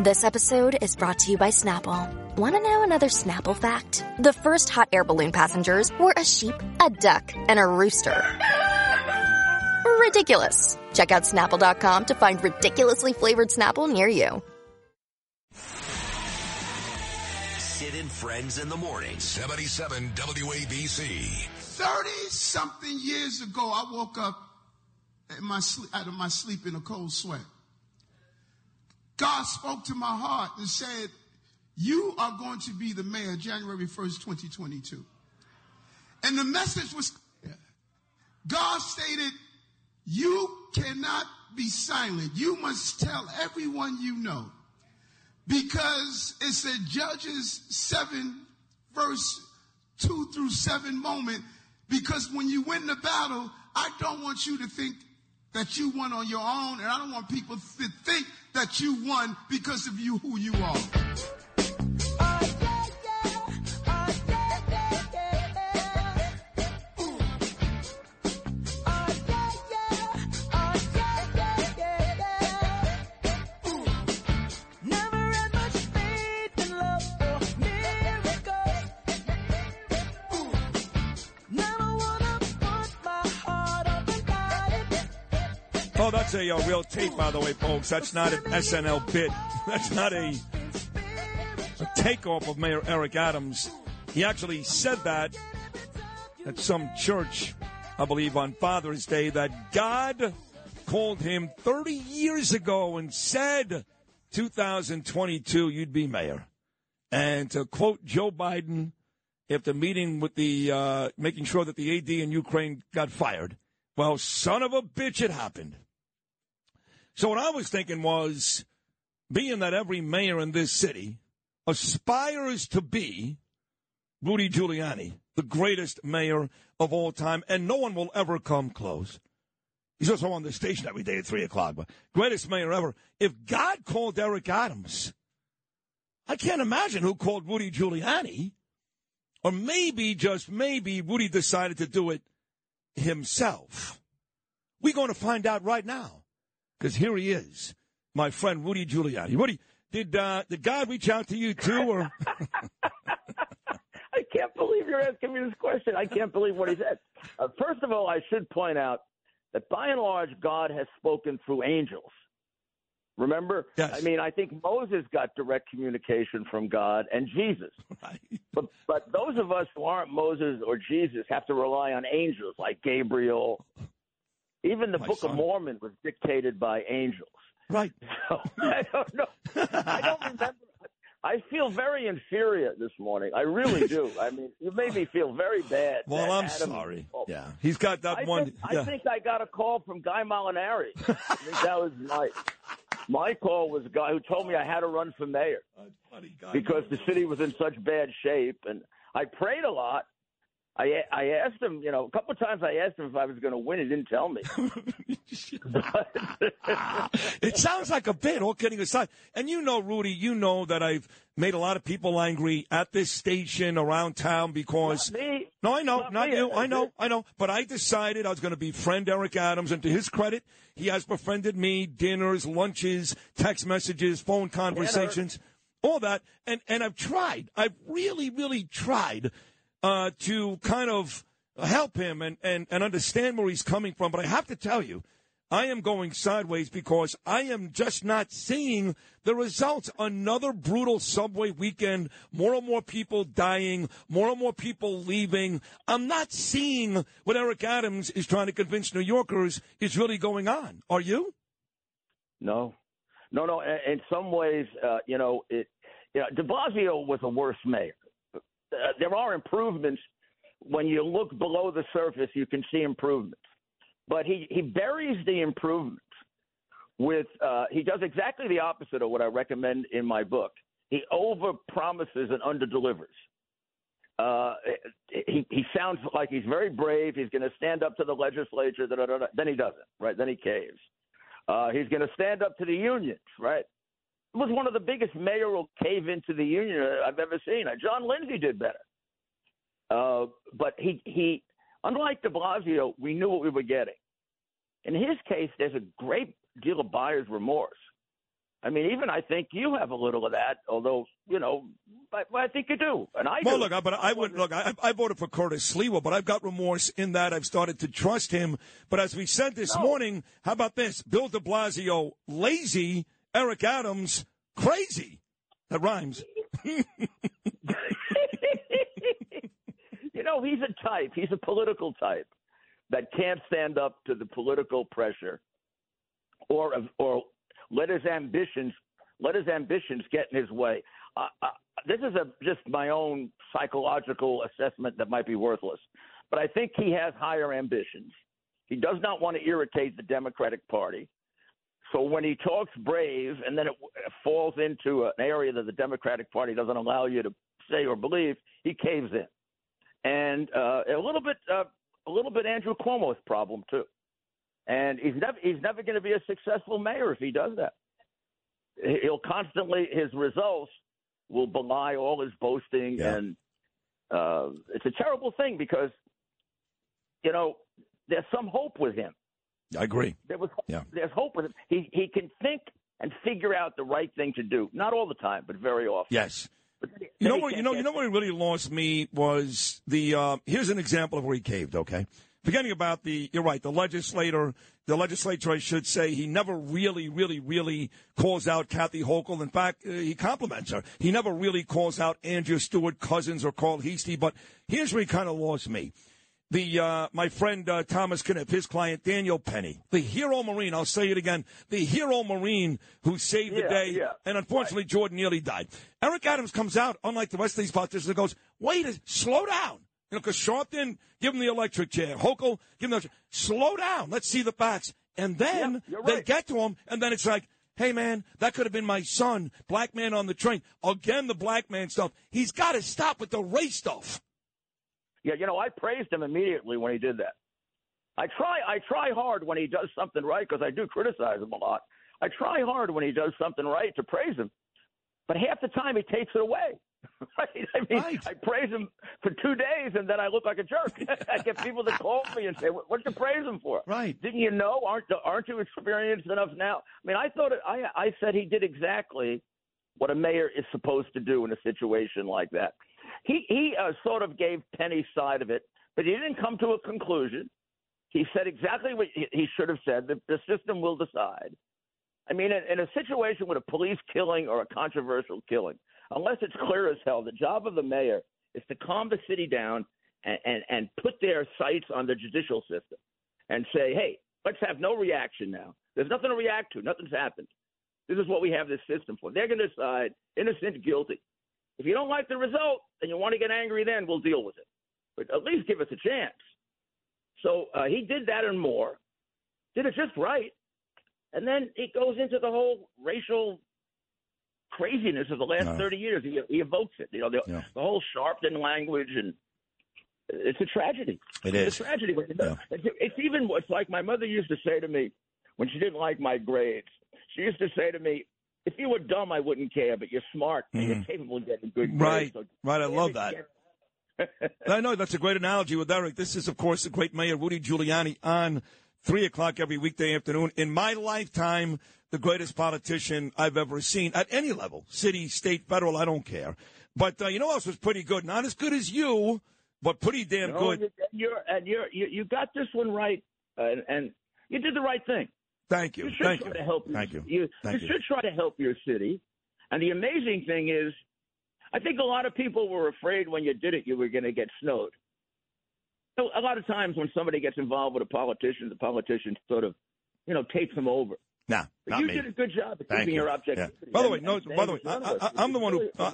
This episode is brought to you by Snapple. Want to know another Snapple fact? The first hot air balloon passengers were a sheep, a duck, and a rooster. Ridiculous. Check out snapple.com to find ridiculously flavored Snapple near you. Sid and Friends in the morning. 77 WABC. 30 something years ago, I woke up in my sleep, out of my sleep in a cold sweat. God spoke to my heart and said, You are going to be the mayor January 1st, 2022. And the message was God stated, You cannot be silent. You must tell everyone you know. Because it's a Judges 7, verse 2 through 7 moment. Because when you win the battle, I don't want you to think that you won on your own, and I don't want people to think that you won because of you who you are. A, real tape, by the way, folks. That's not an SNL bit. That's not a, a takeoff of Mayor Eric Adams. He actually said that at some church, I believe, on Father's Day, that God called him 30 years ago and said, 2022, you'd be mayor. And to quote Joe Biden, after meeting with the, uh, making sure that the AD in Ukraine got fired, well, son of a bitch, it happened. So what I was thinking was, being that every mayor in this city aspires to be Rudy Giuliani, the greatest mayor of all time, and no one will ever come close. He's also on the station every day at 3 o'clock, but greatest mayor ever. If God called Eric Adams, I can't imagine who called Rudy Giuliani. Or maybe, just maybe, Rudy decided to do it himself. We're going to find out right now. Because here he is, my friend Rudy Giuliani. Rudy, did uh, did God reach out to you too, or I can't believe you're asking me this question. I can't believe what he said. Uh, first of all, I should point out that by and large, God has spoken through angels. Remember? Yes. I mean, I think Moses got direct communication from God and Jesus. Right. But but those of us who aren't Moses or Jesus have to rely on angels like Gabriel. Even the My Book son. of Mormon was dictated by angels. right? So I don't know. I don't remember. I feel very inferior this morning. I really do. I mean, you made me feel very bad. Well, I'm Adam- sorry. Oh, Yeah, he's got that I one. think, yeah. I think I got a call from Guy Molinari. I think that was my my call was a guy who told me I had to run for mayor Funny guy. because the city was in such bad shape, and I prayed a lot. I I asked him, you know, a couple of times I asked him if I was going to win. He didn't tell me. it sounds like a bit, all kidding aside. And you know, Rudy, you know that I've made a lot of people angry at this station around town because. No, I know, Not not you. I know, I know. But I decided I was going to befriend Eric Adams, and to his credit, he has befriended me. Dinners, lunches, text messages, phone conversations, all that. And and I've tried. I've really, really tried uh, to kind of help him and, and and understand where he's coming from. But I have to tell you. I am going sideways because I am just not seeing the results. Another brutal subway weekend, more and more people dying, more and more people leaving. I'm not seeing what Eric Adams is trying to convince New Yorkers is really going on. Are you? No, no, no. In some ways, uh, you know, it. You know, De Blasio was a worse mayor. Uh, there are improvements. When you look below the surface, you can see improvements. But he he buries the improvements with. Uh, he does exactly the opposite of what I recommend in my book. He over promises and under delivers. Uh, he he sounds like he's very brave. He's going to stand up to the legislature. Da, da, da. Then he doesn't. Right? Then he caves. Uh, he's going to stand up to the unions, right? It was one of the biggest mayoral cave into the union I've ever seen. Uh, John Lindsay did better. Uh, but he, he, unlike de Blasio, we knew what we were getting. In his case, there's a great deal of buyer's remorse. I mean, even I think you have a little of that, although you know, but, but I think you do, and I well, do. look, I- but I would look. I, I voted for Curtis Sliwa, but I've got remorse in that I've started to trust him. But as we said this No. morning, how about this? Bill De Blasio, lazy. Eric Adams, crazy. That rhymes. you know, he's a type. He's a political type that can't stand up to the political pressure, or or let his ambitions let his ambitions get in his way. Uh, uh, this is a just my own psychological assessment that might be worthless, but I think he has higher ambitions. He does not want to irritate the Democratic Party. So when he talks brave and then it falls into an area that the Democratic Party doesn't allow you to say or believe, he caves in. And uh, a little bit, uh, a little bit Andrew Cuomo's problem too. And he's never, he's never going to be a successful mayor if he does that. He'll constantly, his results will belie all his boasting, Yeah. and uh, it's a terrible thing because, you know, there's some hope with him. I agree. There was Yeah. there's hope with him. He he can think and figure out the right thing to do. Not all the time, but very often. Yes. But then he- You then know where you can't know you know what really lost me was the uh, here's an example of where he caved. Okay, forgetting about the you're right the legislator the legislature I should say he never really really really calls out Kathy Hochul. In fact, uh, he compliments her. He never really calls out Andrea Stewart-Cousins or Carl Heastie. But here's where he kind of lost me. The uh, my friend uh, Thomas Kenniff, his client Daniel Penny, the hero Marine. I'll say it again: the hero Marine who saved the day, yeah. and unfortunately Jordan Neely died. Eric Adams comes out, unlike the rest of these politicians, and goes, "Wait, a, slow down." You know, because Sharpton, give him the electric chair. Hochul, give him the slow down. Let's see the facts, and then Yeah, you're they get to him, and then it's like. Hey man, that could have been my son, black man on the train. Again, the black man stuff. He's got to stop with the race stuff. Yeah, you know, I praised him immediately when he did that. I try I try hard when he does something right because I do criticize him a lot. I try hard when he does something right to praise him, but half the time he takes it away. right? I mean, Right. I praise him for two days and then I look like a jerk. I get people to call me and say, "What- "What'd you praise him for?" Right. Didn't you know? Aren't aren't you experienced enough now? I mean, I thought it, I I said he did exactly what a mayor is supposed to do in a situation like that. He he uh, sort of gave Penny's side of it, but he didn't come to a conclusion. He said exactly what he, should have said. The, the system will decide. I mean, in, in a situation with a police killing or a controversial killing, unless it's clear as hell, the job of the mayor is to calm the city down and, and, and put their sights on the judicial system and say, hey, let's have no reaction now. There's nothing to react to. Nothing's happened. This is what we have this system for. They're going to decide innocent, guilty. If you don't like the result and you want to get angry, then we'll deal with it. But at least give us a chance. So uh, he did that and more. Did it just right. And then it goes into the whole racial craziness of the last Yeah. 30 years. He, he evokes it. You know, the, Yeah. the whole Sharpton language and it's a tragedy. It it's is. a tragedy. Yeah. It's, it's even it's like my mother used to say to me when she didn't like my grades. She used to say to me, "If you were dumb, I wouldn't care, but you're smart and you're capable of getting good grades." Right. So Right. I love that. I know that's a great analogy with Eric. This is, of course, the great Mayor Rudy Giuliani on three o'clock every weekday afternoon. In my lifetime, the greatest politician I've ever seen at any level, city, state, federal. I don't care. But uh, you know what else was pretty good? Not as good as you, but pretty damn No, good. you- You're and you're you, you got this one right, and, and you did the right thing. Thank you. You should Thank try you. to help. Your, Thank you. You, Thank you should try to help your city. And the amazing thing is, I think a lot of people were afraid when you did it, you were going to get snowed. So a lot of times when somebody gets involved with a politician, the politician sort of, you know, takes them over. Nah, But you me. did a good job of Thank keeping you. your Yeah. objectivity. By the way, no. By the way, I, I, I'm the one who. Uh.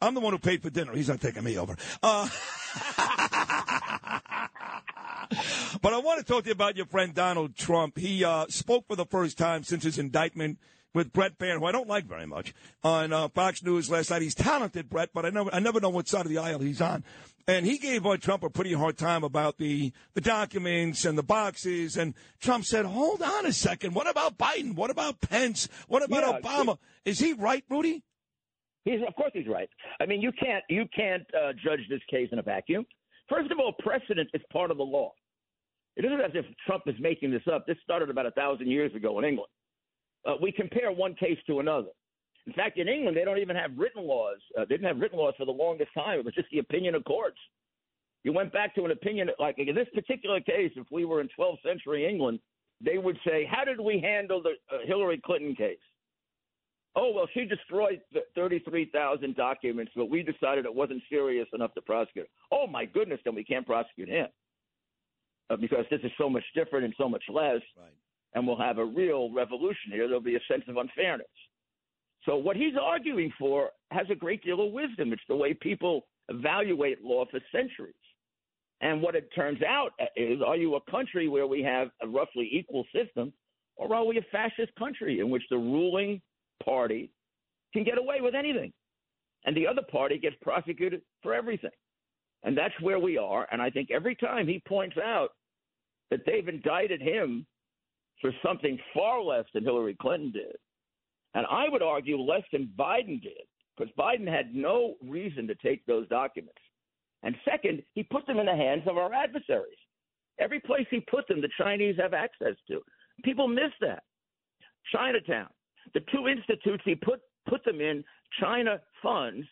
I'm the one who paid for dinner. He's not taking me over. Uh, but I want to talk to you about your friend Donald Trump. He uh, spoke for the first time since his indictment with Bret Baier, who I don't like very much, on uh, Fox News last night. He's talented, Bret, but I never, I never know what side of the aisle he's on. And he gave uh, Trump a pretty hard time about the, the documents and the boxes. And Trump said, hold on a second. What about Biden? What about Pence? What about Yeah, Obama? Is he right, Rudy? He's of course he's right. I mean, you can't you can't uh, judge this case in a vacuum. First of all, precedent is part of the law. It isn't as if Trump is making this up. This started about a thousand years ago in England. uh, we compare one case to another. In fact, in England, they don't even have written laws. Uh, they didn't have written laws for the longest time. It was just the opinion of courts. You went back to an opinion, like in this particular case, if we were in 12th century England, they would say, How did we handle the uh, Hillary Clinton case? Oh, well, she destroyed 33,000 documents, but we decided it wasn't serious enough to prosecute. Oh, my goodness, then we can't prosecute him Uh, because this is so much different and so much less. Right. And we'll have a real revolution here. There'll be a sense of unfairness. So, what he's arguing for has a great deal of wisdom. It's the way people evaluate law for centuries. And what it turns out is are you a country where we have a roughly equal system, or are we a fascist country in which the ruling party can get away with anything and the other party gets prosecuted for everything? And that's where we are. And I think every time he points out that they've indicted him for something far less than Hillary Clinton did, and I would argue less than Biden did, because Biden had no reason to take those documents. And second, he put them in the hands of our adversaries. Every place he put them, the Chinese have access to. People miss that. Chinatown, the two institutes he put put them in, China funds,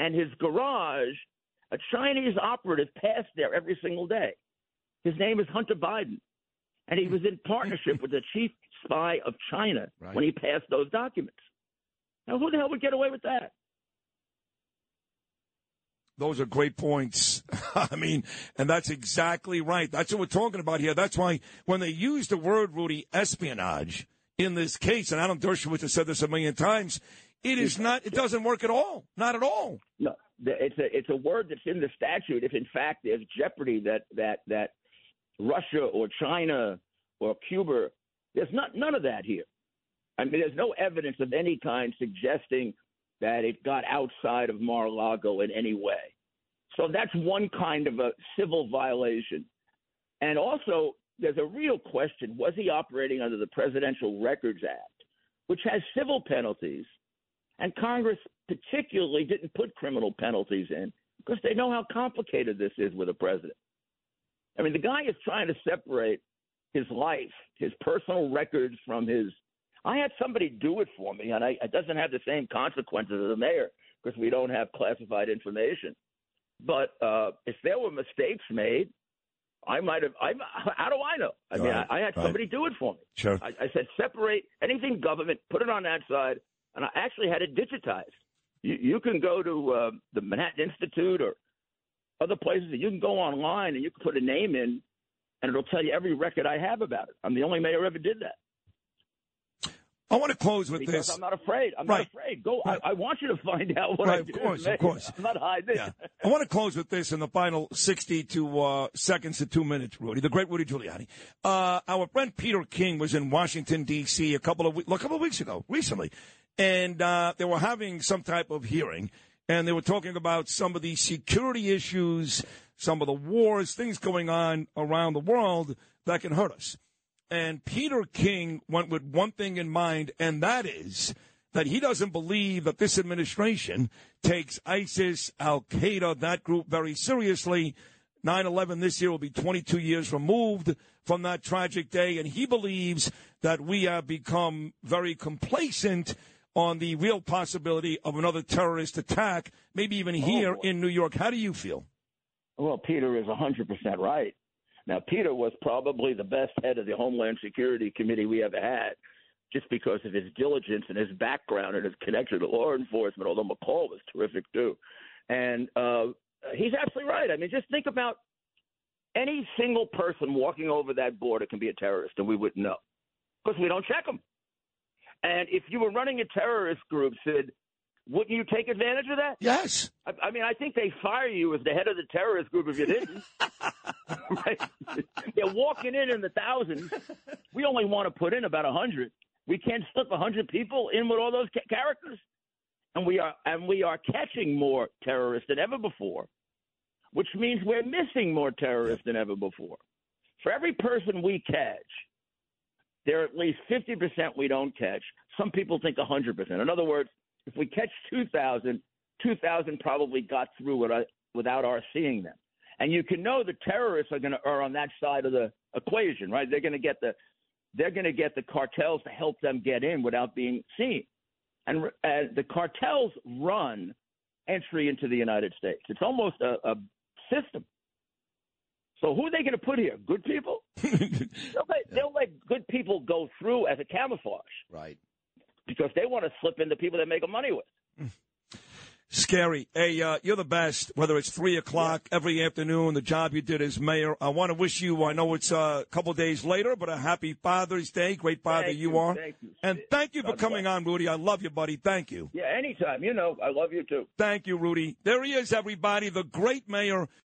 and his garage, a Chinese operative passed there every single day. His name is Hunter Biden, and he was in partnership with the chief spy of China Right. when he passed those documents. Now, who the hell would get away with that? Those are great points. I mean, and that's exactly right. That's what we're talking about here. That's why when they use the word, Rudy, espionage in this case, and Alan Dershowitz has said this a million times, it is not, it doesn't work at all. Not at all. No, it's a it's a word that's in the statute. If in fact there's jeopardy that that that Russia or China or Cuba, there's not none of that here. I mean, there's no evidence of any kind suggesting that it got outside of Mar-a-Lago in any way. So that's one kind of a civil violation. And also, there's a real question: Was he operating under the Presidential Records Act, which has civil penalties? And Congress particularly didn't put criminal penalties in because they know how complicated this is with a president. I mean, the guy is trying to separate his life, his personal records from his. I had somebody do it for me, and I, it doesn't have the same consequences as a mayor because we don't have classified information. But uh, if there were mistakes made, I might have. I, how do I know? I mean, Right, I, I had right. somebody do it for me. Sure. I, I said separate anything government, put it on that side, and I actually had it digitized. You, you can go to uh, the Manhattan Institute or other places, that you can go online and you can put a name in, and it'll tell you every record I have about it. I'm the only mayor ever did that I want to close with because this. I'm not afraid. I'm Right. not afraid. Go. Right. I, I want you to find out what Right, I of course, of course. I'm not hiding. Yeah. I want to close with this in the final 60 to uh, seconds to two minutes, Rudy. The great Rudy Giuliani. Uh, our friend Peter King was in Washington, D.C. a couple of, we- a couple of weeks ago, recently. And uh, they were having some type of hearing. And they were talking about some of the security issues, some of the wars, things going on around the world that can hurt us. And Peter King went with one thing in mind, and that is that he doesn't believe that this administration takes ISIS, Al Qaeda, that group very seriously. 9 11 this year will be 22 years removed from that tragic day, and he believes that we have become very complacent on the real possibility of another terrorist attack, maybe even here in New York. How do you feel? Well, Peter is 100% right. Now, Peter was probably the best head of the Homeland Security Committee we ever had, just because of his diligence and his background and his connection to law enforcement, although McCaul was terrific too. And uh, he's absolutely right. I mean, just think about any single person walking over that border can be a terrorist, and we wouldn't know because we don't check them. And if you were running a terrorist group, Sid, wouldn't you take advantage of that? Yes. I, I mean, I think they fire you as the head of the terrorist group if you didn't. right? They're walking in in the thousands. We only want to put in about a hundred. We can't slip a hundred people in with all those ca- characters, and we are and we are catching more terrorists than ever before, which means we're missing more terrorists than ever before. For every person we catch, there are at least 50% we don't catch. Some people think 100%. In other words, if we catch 2,000, 2,000 probably got through without, without our seeing them. And you can know the terrorists are going to are on that side of the equation, right? They're going to get the they're going to get the cartels to help them get in without being seen. And uh, the cartels run entry into the United States. It's almost a, a system. So who are they going to put here? Good people? they'll, let, they'll let good people go through as a camouflage Right. because they want to slip into people they're making money with. Scary. Hey, uh, you're the best. Whether it's three o'clock every afternoon, the job you did as mayor. I want to wish you. I know it's uh, a couple days later, but a happy Father's Day. Great father Thank you, you, are. thank you. And thank you for God coming on, Rudy. I love you, buddy. Thank you. Yeah, anytime. You know, I love you too. Thank you, Rudy. There he is, everybody. The great mayor